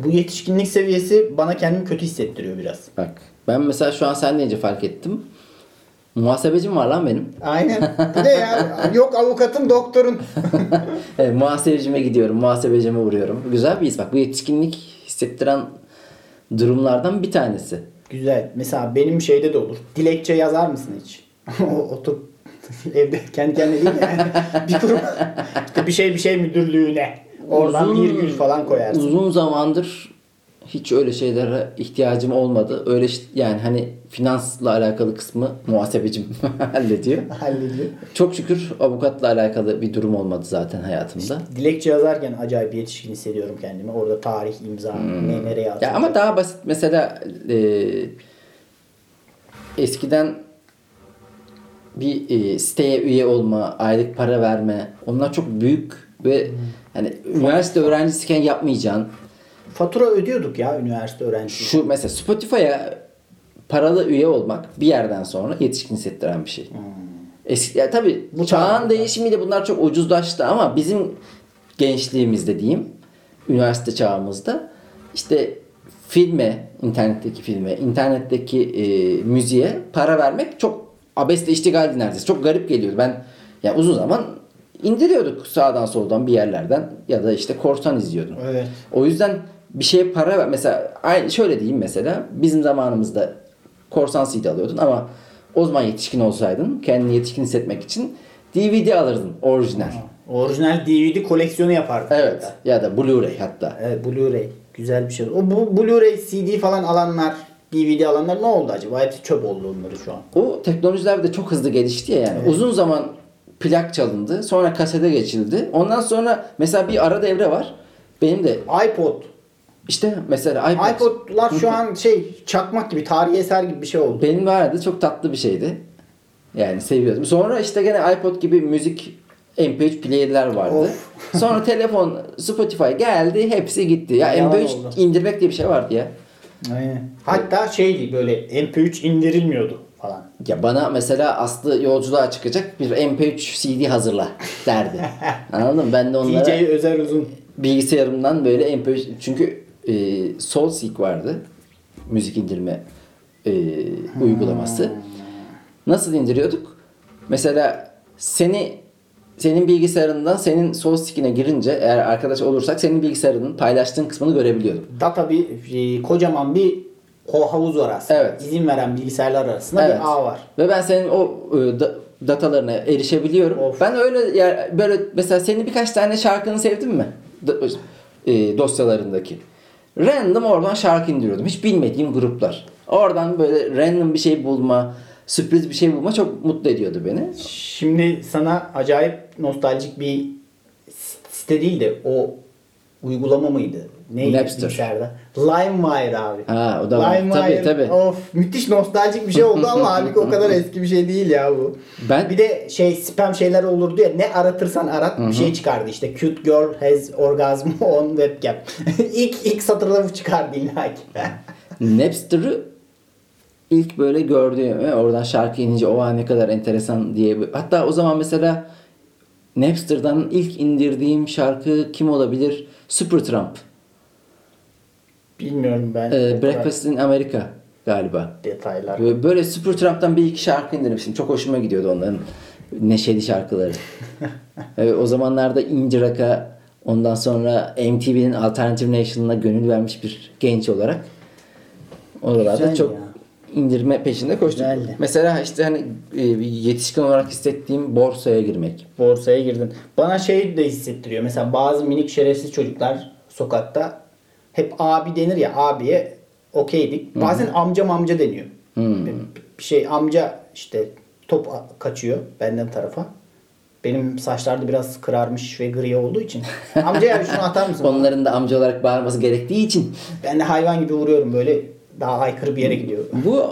bu yetişkinlik seviyesi bana kendimi kötü hissettiriyor biraz.
Bak ben mesela şu an sen deyince fark ettim. Muhasebecim var lan benim.
Aynen. Bir de ya yok avukatın doktorun.
Evet, muhasebecime gidiyorum. Muhasebecime uğruyorum. Güzel bir his. Bak bu yetişkinlik hissettiren durumlardan bir tanesi.
Güzel. Mesela benim şeyde de olur. Dilekçe yazar mısın hiç? O- Otur evde kendi kendine değil? Yani bir kurum işte bir şey bir şey müdürlüğüne. Oradan
Uzun-
virgül falan koyarsın.
Uzun zamandır hiç öyle şeylere ihtiyacım olmadı. Öyle yani hani finansla alakalı kısmı muhasebecim hallediyor.
Hallediyor.
Çok şükür avukatla alakalı bir durum olmadı zaten hayatımda.
Dilekçe yazarken acayip yetişkin hissediyorum kendimi. Orada tarih, imza, ne nereye
Ya
yazacağım.
ama daha basit mesela e, eskiden bir e, siteye üye olma, aylık para verme onlar çok büyük ve hani üniversite öğrencisiyken yapmayacağın
Fatura ödüyorduk ya üniversite öğrencisi.
şu mesela Spotify'a paralı üye olmak bir yerden sonra yetişkin hissettiren bir şey. Eski ya tabii
Bu
çağın
tabii.
değişimiyle bunlar çok ucuzlaştı ama bizim gençliğimizde diyeyim üniversite çağımızda işte filme, internetteki filme, internetteki e, müziğe para vermek çok abesle iştigaldi neredeyse. Çok garip geliyordu. Ben ya uzun zaman indiriyorduk sağdan soldan bir yerlerden ya da işte korsan izliyordum.
Evet.
O yüzden bir şeye para ver. Mesela aynı şöyle diyeyim mesela bizim zamanımızda korsan CD alıyordun ama o zaman yetişkin olsaydın kendini yetişkin hissetmek için DVD alırdın orijinal.
Orijinal DVD koleksiyonu yapardık.
Evet ya da Blu-ray hatta.
Evet Blu-ray. Güzel bir şey. O bu Blu-ray CD falan alanlar, DVD alanlar ne oldu acaba? Hepsi çöp oldu onları şu an.
O teknolojiler de çok hızlı gelişti ya yani. Uzun zaman plak çalındı. Sonra kasete geçildi. Ondan sonra mesela bir ara devre var. Benim de
iPod.
İşte mesela iPod.
iPod'lar şu an şey çakmak gibi, tarihi eser gibi bir şey oldu.
Benim vardı çok tatlı bir şeydi. Yani seviyordum. Sonra işte gene iPod gibi müzik MP3 player'ler vardı.
Of.
Sonra telefon, Spotify geldi, hepsi gitti. Ya
Yalan
MP3
oldu.
indirmek diye bir şey vardı ya.
Aynen. Hatta şeydi böyle MP3 indirilmiyordu falan.
Ya bana mesela Aslı yolculuğa çıkacak bir MP3 CD hazırla derdi. Anladın mı? Ben de onlara
DJ Özer Uzun.
bilgisayarımdan böyle MP3 çünkü e, SoulSeek vardı. Müzik indirme e, uygulaması. Nasıl indiriyorduk? Mesela seni senin bilgisayarından senin SoulSeek'ine girince eğer arkadaş olursak senin bilgisayarının paylaştığın kısmını görebiliyordum.
Data bir e, kocaman bir o havuz var aslında.
Evet.
İzin veren bilgisayarlar arasında
Evet.
bir ağ var.
Ve ben senin o e, da- datalarına erişebiliyorum.
Of.
Ben öyle yer, böyle mesela senin birkaç tane şarkını sevdin mi? Da- e, dosyalarındaki. Random oradan şarkı indiriyordum. Hiç bilmediğim gruplar. Oradan böyle random bir şey bulma, sürpriz bir şey bulma çok mutlu ediyordu beni.
Şimdi sana acayip nostaljik bir site değil de o uygulama mıydı? Neydi
Napster.
bilgisayarda? LimeWire abi.
Ha, o da var.
LimeWire,
Tabii, tabii.
Of müthiş nostaljik bir şey oldu ama halbuki o kadar eski bir şey değil ya bu.
Ben-
Bir de şey spam şeyler olurdu ya ne aratırsan arat bir şey çıkardı işte cute girl has orgasm on webcam. ilk ilk satırda bu çıkardı illa ki.
Napster'ı ilk böyle gördüğüm ve oradan şarkı inince oha ne kadar enteresan diye. Hatta o zaman mesela Napster'dan ilk indirdiğim şarkı kim olabilir? Supertramp.
Bilmiyorum ben.
Ee, Breakfast in America galiba.
detaylar.
Böyle, böyle Supertramp'tan bir iki şarkı indirmiştim. Çok hoşuma gidiyordu onların neşeli şarkıları. Ee, o zamanlarda İnci Raka ondan sonra MTV'nin Alternative National'ına gönül vermiş bir genç olarak oralarda
Güzel
çok
ya.
İndirme peşinde koştum.
Güzeldi.
Mesela işte hani e, yetişkin olarak hissettiğim borsaya girmek.
borsaya girdin. Bana şey de hissettiriyor. Mesela bazı minik şerefsiz çocuklar sokakta hep abi denir ya abiye okeydik. Bazen amcam amca deniyor.
Hmm.
Bir şey amca işte top kaçıyor benden tarafa. Benim saçlar da biraz kırarmış ve gri olduğu için. Amca ya şunu atar mısın?
Onların da amca olarak bağırması gerektiği için.
Ben de hayvan gibi vuruyorum böyle daha aykırı bir yere gidiyor.
Bu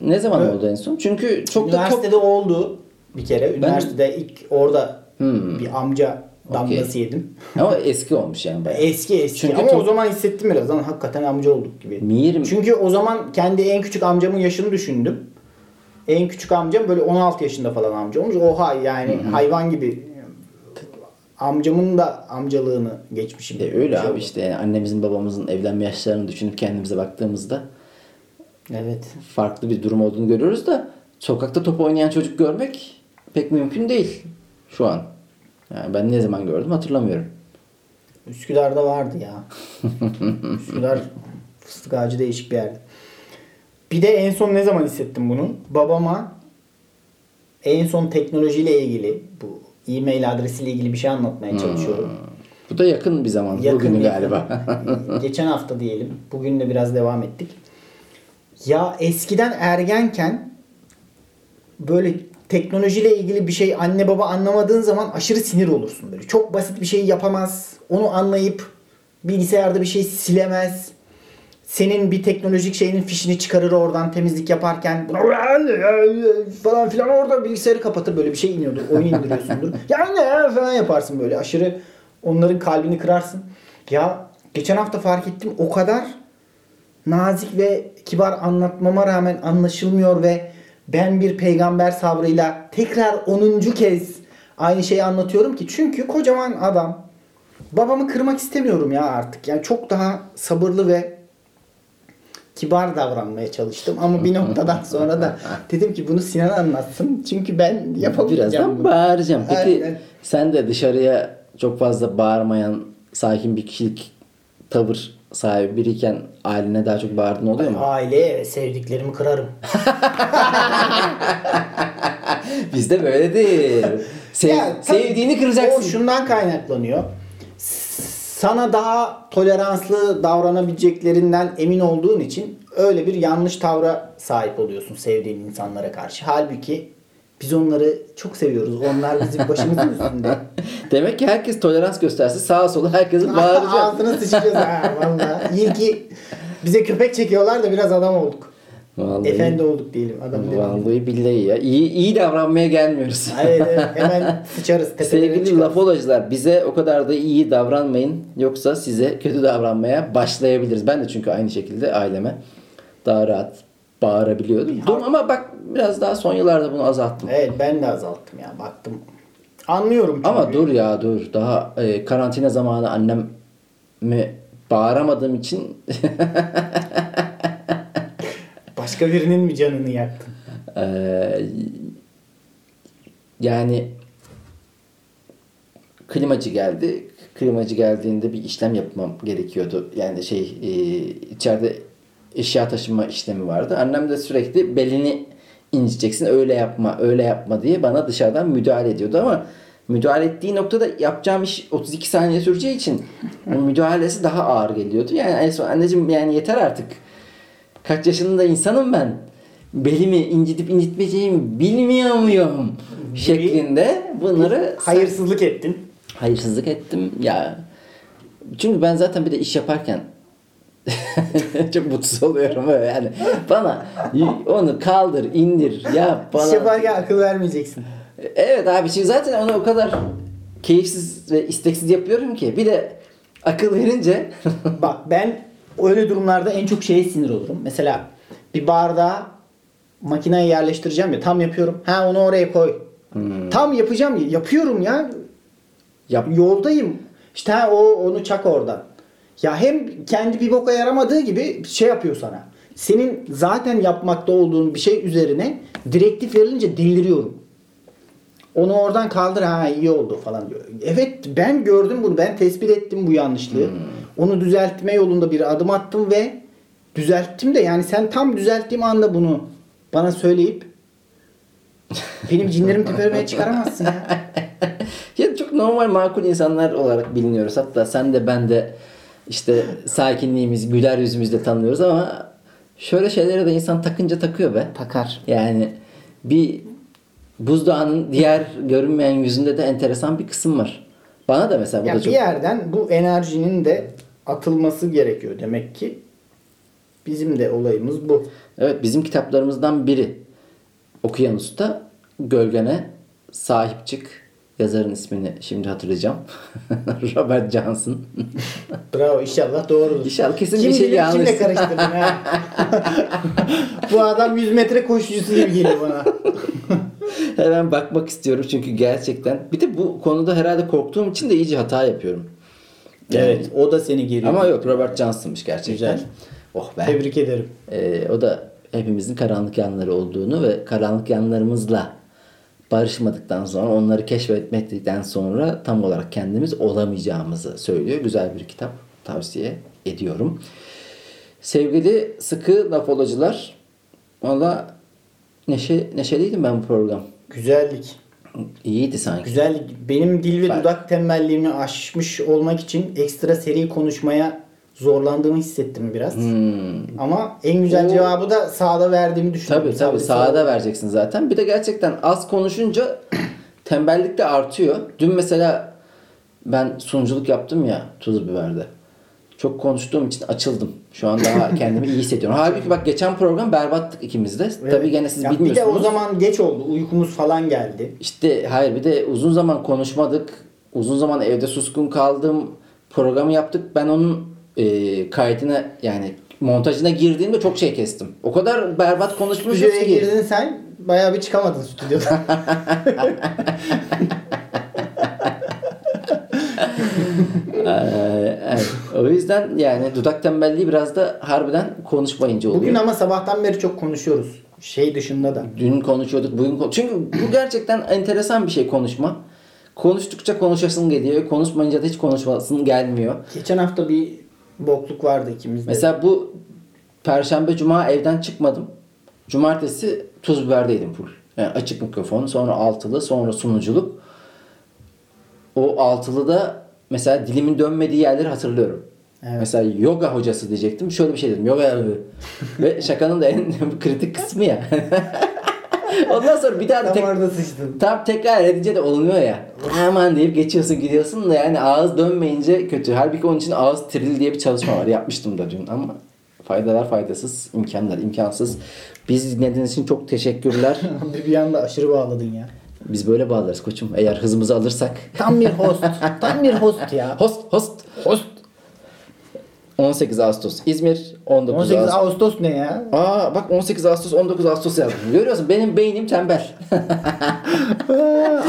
ne zaman
Evet.
oldu en son? Çünkü çok da top...
Üniversitede oldu bir kere. Üniversitede ilk orada
Hmm.
bir amca damgası
Okey.
yedim.
Ama eski olmuş yani bayağı.
Eski eski
Çünkü
ama
çok-
o zaman hissettim biraz lan hakikaten amca olduk gibi.
Mirim.
Çünkü o zaman kendi en küçük amcamın yaşını düşündüm. En küçük amcam böyle 16 yaşında falan amca olmuş. Oha yani hayvan gibi amcamın da amcalığını geçmişim.
E öyle
şey
abi
oldu.
işte yani annemizin babamızın evlenme yaşlarını düşünüp kendimize baktığımızda
Evet.
farklı bir durum olduğunu görüyoruz da sokakta top oynayan çocuk görmek pek mümkün değil şu an. Yani ben ne zaman gördüm hatırlamıyorum.
Üsküdar'da vardı ya. Üsküdar fıstık ağacı değişik bir yerdi. Bir de en son ne zaman hissettim bunu? Babama en son teknolojiyle ilgili bu e-mail adresiyle ilgili bir şey anlatmaya çalışıyorum.
Bu da yakın bir zaman.
Yakın
Bugünü
yakın.
galiba.
Geçen hafta diyelim. Bugün de biraz devam ettik. Ya eskiden ergenken böyle teknolojiyle ilgili bir şey anne baba anlamadığın zaman aşırı sinir olursun böyle. Çok basit bir şey yapamaz. Onu anlayıp bilgisayarda bir şey silemez. Senin bir teknolojik şeyinin fişini çıkarır oradan temizlik yaparken falan filan orada bilgisayarı kapatır böyle bir şey iniyordur. Oyun indiriyorsundur. ya ne ya falan yaparsın böyle aşırı onların kalbini kırarsın. Ya geçen hafta fark ettim o kadar nazik ve kibar anlatmama rağmen anlaşılmıyor ve ben bir peygamber sabrıyla tekrar 10. kez aynı şeyi anlatıyorum ki çünkü kocaman adam babamı kırmak istemiyorum ya artık. Yani çok daha sabırlı ve kibar davranmaya çalıştım ama bir noktadan sonra da dedim ki bunu Sinan anlatsın. Çünkü ben yapamayacağım
Birazdan
bunu.
bağıracağım. Peki
Aynen.
sen de dışarıya çok fazla bağırmayan sakin bir kişilik tavır sahibi biriyken ailine daha çok bağırdın oluyor mu?
Aile sevdiklerimi kırarım.
Bizde böyledir. Sev,
Ya,
sevdiğini kıracaksın.
O şundan kaynaklanıyor. Sana daha toleranslı davranabileceklerinden emin olduğun için öyle bir yanlış tavra sahip oluyorsun sevdiğin insanlara karşı. Halbuki biz onları çok seviyoruz. Onlar bizim başımızın üstünde.
Demek ki herkes tolerans gösterse sağa sola herkesin bağıracak.
Ağzına sıçacağız ha valla. İyi ki bize köpek çekiyorlar da biraz adam olduk.
Vallahi,
Efendi olduk diyelim adam
vallahi billahi ya. İyi, iyi davranmaya gelmiyoruz.
Evet, evet hemen sıçarız
Sevgili
çıkarız.
lafolacılar bize o kadar da iyi davranmayın. Yoksa size kötü davranmaya başlayabiliriz. Ben de çünkü aynı şekilde aileme daha rahat bağırabiliyordum. Dur, ama bak biraz daha son yıllarda bunu azalttım.
Evet ben de azalttım ya baktım. Anlıyorum çünkü.
Ama dur ya dur. Daha e, karantina zamanı annemi bağıramadığım için
Başka birinin mi canını yaktın?
Ee, yani klimacı geldi. Klimacı geldiğinde bir işlem yapmam gerekiyordu. Yani şey e, içeride eşya taşıma işlemi vardı. Annem de sürekli belini inciteceksin öyle yapma öyle yapma diye bana dışarıdan müdahale ediyordu ama müdahale ettiği noktada yapacağım iş 32 saniye süreceği için müdahalesi daha ağır geliyordu. Yani en son anneciğim yani yeter artık. Kaç yaşında insanım ben. Belimi incitip incitmeyeceğimi bilmiyor muyum? Şeklinde bunları
Hayırsızlık ettin.
hayırsızlık ettim ya. Çünkü ben zaten bir de iş yaparken çok mutsuz oluyorum böyle yani. Bana onu kaldır, indir, yap
İş
bana.
yaparken akıl vermeyeceksin.
Evet abi şimdi zaten onu o kadar keyifsiz ve isteksiz yapıyorum ki. Bir de akıl verince
Bak ben öyle durumlarda en çok şeye sinir olurum. Mesela bir bardağı makineye yerleştireceğim ya tam yapıyorum. Ha onu oraya koy. Tam yapacağım ya. Yapıyorum ya.
yap
Yoldayım. İşte ha o onu çak oradan. Ya hem kendi bir boka yaramadığı gibi şey yapıyor sana. Senin zaten yapmakta olduğun bir şey üzerine direktif verilince deliriyorum. Onu oradan kaldır ha iyi oldu falan diyor. Evet ben gördüm bunu. Ben tespit ettim bu yanlışlığı. Onu düzeltme yolunda bir adım attım ve düzelttim de yani sen tam düzelttiğim anda bunu bana söyleyip benim cinlerim tepeme çıkaramazsın ya.
Ya çok normal makul insanlar olarak biliniyoruz. Hatta sen de ben de işte sakinliğimiz, güler yüzümüzle tanıyoruz ama şöyle şeylere de insan takınca takıyor be.
Takar.
Yani bir buzdağının diğer görünmeyen yüzünde de enteresan bir kısım var. Bana da mesela bu
Ya
da
bir
çok
yerden bu enerjinin de atılması gerekiyor demek ki. Bizim de olayımız bu.
Evet bizim kitaplarımızdan biri Okuyan Usta Gölgene Sahip Çık yazarın ismini şimdi hatırlayacağım. Robert Johnson.
Bravo inşallah doğrudur.
İnşallah kesin
Kim
bir şey yanlış.
kimle karıştırdın ha? bu adam 100 metre koşucusu gibi geliyor bana.
Hemen bakmak istiyorum çünkü gerçekten bir de bu konuda herhalde korktuğum için de iyice hata yapıyorum. Yani-
Evet o da seni geriyor.
Ama yok Robert Johnson'mış gerçekten.
Güzel.
Oh be.
Tebrik ederim.
Ee, o da hepimizin karanlık yanları olduğunu ve karanlık yanlarımızla barışmadıktan sonra onları keşfetmedikten sonra tam olarak kendimiz olamayacağımızı söylüyor. Güzel bir kitap tavsiye ediyorum. Sevgili sıkı lafolacılar valla neşe, neşeliydim ben bu program.
Güzellik.
İyiydi sanki.
Güzellik. Benim dil ve
Ben-
dudak tembelliğimi aşmış olmak için ekstra seri konuşmaya zorlandığımı hissettim biraz.
Hmm.
Ama en güzel
O-
cevabı da sahada verdiğimi düşünüyorum.
Tabii tabii
Sahada-
sahada vereceksin zaten. Bir de gerçekten az konuşunca tembellik de artıyor. Dün mesela ben sunuculuk yaptım ya tuz biberde. Çok konuştuğum için açıldım. Şu an daha kendimi iyi hissediyorum. Halbuki bak geçen program berbattık ikimiz de.
Evet.
Tabii gene siz
Ya Bir
bilmiyorsunuz.
de o zaman geç oldu. Uykumuz falan geldi.
İşte hayır bir de uzun zaman konuşmadık. Uzun zaman evde suskun kaldım. Programı yaptık. Ben onun e, kaydına yani montajına girdiğimde çok şey kestim. O kadar berbat konuşmuşuz ki.
girdin sen bayağı bir çıkamadın stüdyodan.
O yüzden yani dudak tembelliği biraz da harbiden konuşmayınca oluyor.
Bugün ama sabahtan beri çok konuşuyoruz. Şey dışında da.
Dün konuşuyorduk, bugün kon- Çünkü bu gerçekten enteresan bir şey konuşma. Konuştukça konuşasın geliyor. Konuşmayınca da hiç konuşmasın gelmiyor.
Geçen hafta bir bokluk vardı ikimizde.
Mesela bu Perşembe, Cuma evden çıkmadım. Cumartesi tuz biberdeydim full. Yani açık mikrofon, sonra altılı, sonra sunuculuk. O altılıda mesela dilimin dönmediği yerleri hatırlıyorum.
Evet.
Mesela yoga hocası diyecektim. Şöyle bir şey dedim. Yoga Ve şakanın da en kritik kısmı ya. Ondan sonra bir daha da tek, tam tekrar edince de olmuyor ya. Aman deyip geçiyorsun gidiyorsun da yani ağız dönmeyince kötü. Halbuki onun için ağız tril diye bir çalışma var. Yapmıştım da dün ama Faydalar faydasız, imkanlar imkansız. Biz dinlediğiniz için çok teşekkürler.
bir anda aşırı bağladın ya.
Biz böyle bağlarız koçum. Eğer hızımızı alırsak.
Tam bir host. Tam bir host ya.
Host, host, host. 18 Ağustos İzmir, 19
18
Ağustos.
Ağustos ne ya?
Aa bak 18 Ağustos 19 Ağustos yazdım. Görüyorsun benim beynim tembel.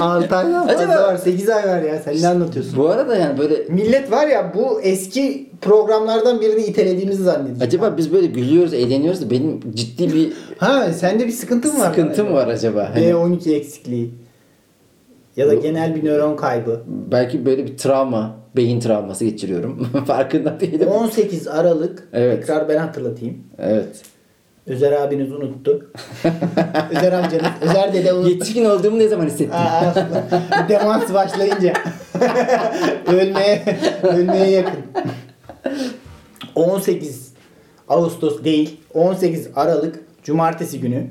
6 ay var.
Acaba-
var. 8 ay var ya. Sen ne anlatıyorsun?
Bu arada yani böyle
Millet var ya bu eski programlardan birini itelediğimizi zannediyor.
acaba biz böyle gülüyoruz, eğleniyoruz da benim ciddi bir
Ha sende bir sıkıntın var.
sıkıntım var acaba. Hani
B12 eksikliği. Ya da
Bu-
genel bir nöron kaybı.
belki böyle bir travma, beyin travması geçiriyorum. Farkında değilim.
18 Aralık.
Evet.
Tekrar ben hatırlatayım.
Evet.
Özer abiniz unuttu. Özer amcanız. Özer dede unuttu.
Yetişkin olduğumu ne zaman hissettim?
Aa, demans başlayınca. ölmeye, ölmeye yakın. 18 Ağustos değil, 18 Aralık Cumartesi günü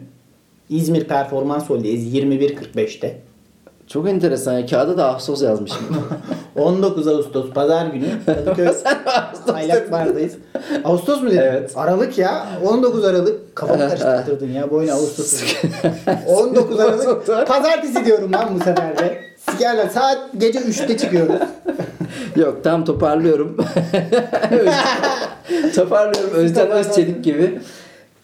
İzmir Performans Hall'deyiz 21.45'te.
Çok enteresan ya. Kağıda da Ağustos yazmışım.
19 Ağustos Pazar günü Kadıköy Aylak Bar'dayız. Ağustos mu dedin?
Evet.
Aralık ya. 19 Aralık. Kafamı karıştırdın ya. Boyuna Ağustos. 19 Aralık. Pazartesi diyorum lan bu sefer de. Sikerler. Saat gece 3'te çıkıyoruz.
Yok tam toparlıyorum. toparlıyorum. Özlem Özçelik gibi.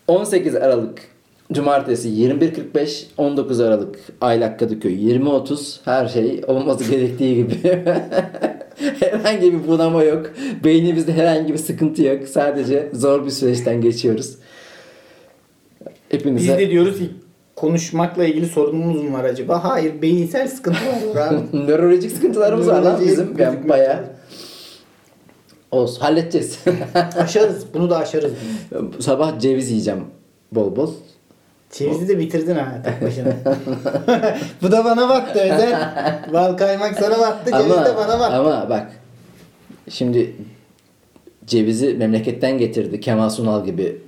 18 Aralık Cumartesi 21.45 19 Aralık Aylak Kadıköy 20.30 her şey olması gerektiği gibi. herhangi bir bunama yok. Beynimizde herhangi bir sıkıntı yok. Sadece zor bir süreçten geçiyoruz.
Biz
Hepinize
de diyoruz konuşmakla ilgili sorunumuz mu var acaba? Hayır. Beyinsel sıkıntı var abi.
nörolojik sıkıntılarımız var lan bizim. Yani bayağı olsun halledeceğiz.
Aşarız. Bunu da aşarız. biz.
Sabah ceviz yiyeceğim bol bol.
Cevizi de bitirdin ha tek başına. Bu da bana battı Özer. Bal kaymak sana battı. Ceviz
Ama,
de bana battı.
ama bak şimdi cevizi memleketten getirdi Kemal Sunal gibi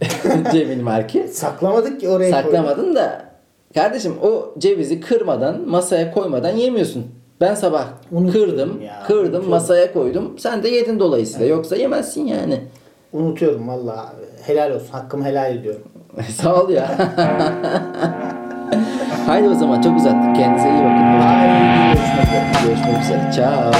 Cemil Marki.
Saklamadık ki oraya.
Saklamadın da kardeşim o cevizi kırmadan masaya koymadan yemiyorsun. Ben sabah
Unutuyorum
kırdım,
ya,
kırdım
unutuyorum.
masaya koydum. Sen de yedin dolayısıyla. Yoksa yemezsin yani.
Unutuyorum valla. Helal olsun. Hakkımı helal ediyorum.
Sağ ol ya. Haydi o zaman çok uzattık. Kendinize iyi bakın.
Haydi görüşmek üzere.
Görüşmek üzere. Ciao.